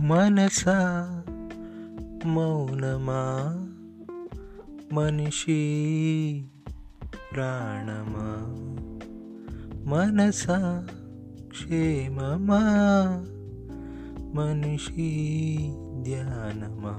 मनसा मौनमा मनुषी प्राणमा मनसा क्षेममा मनुषी ध्यानमा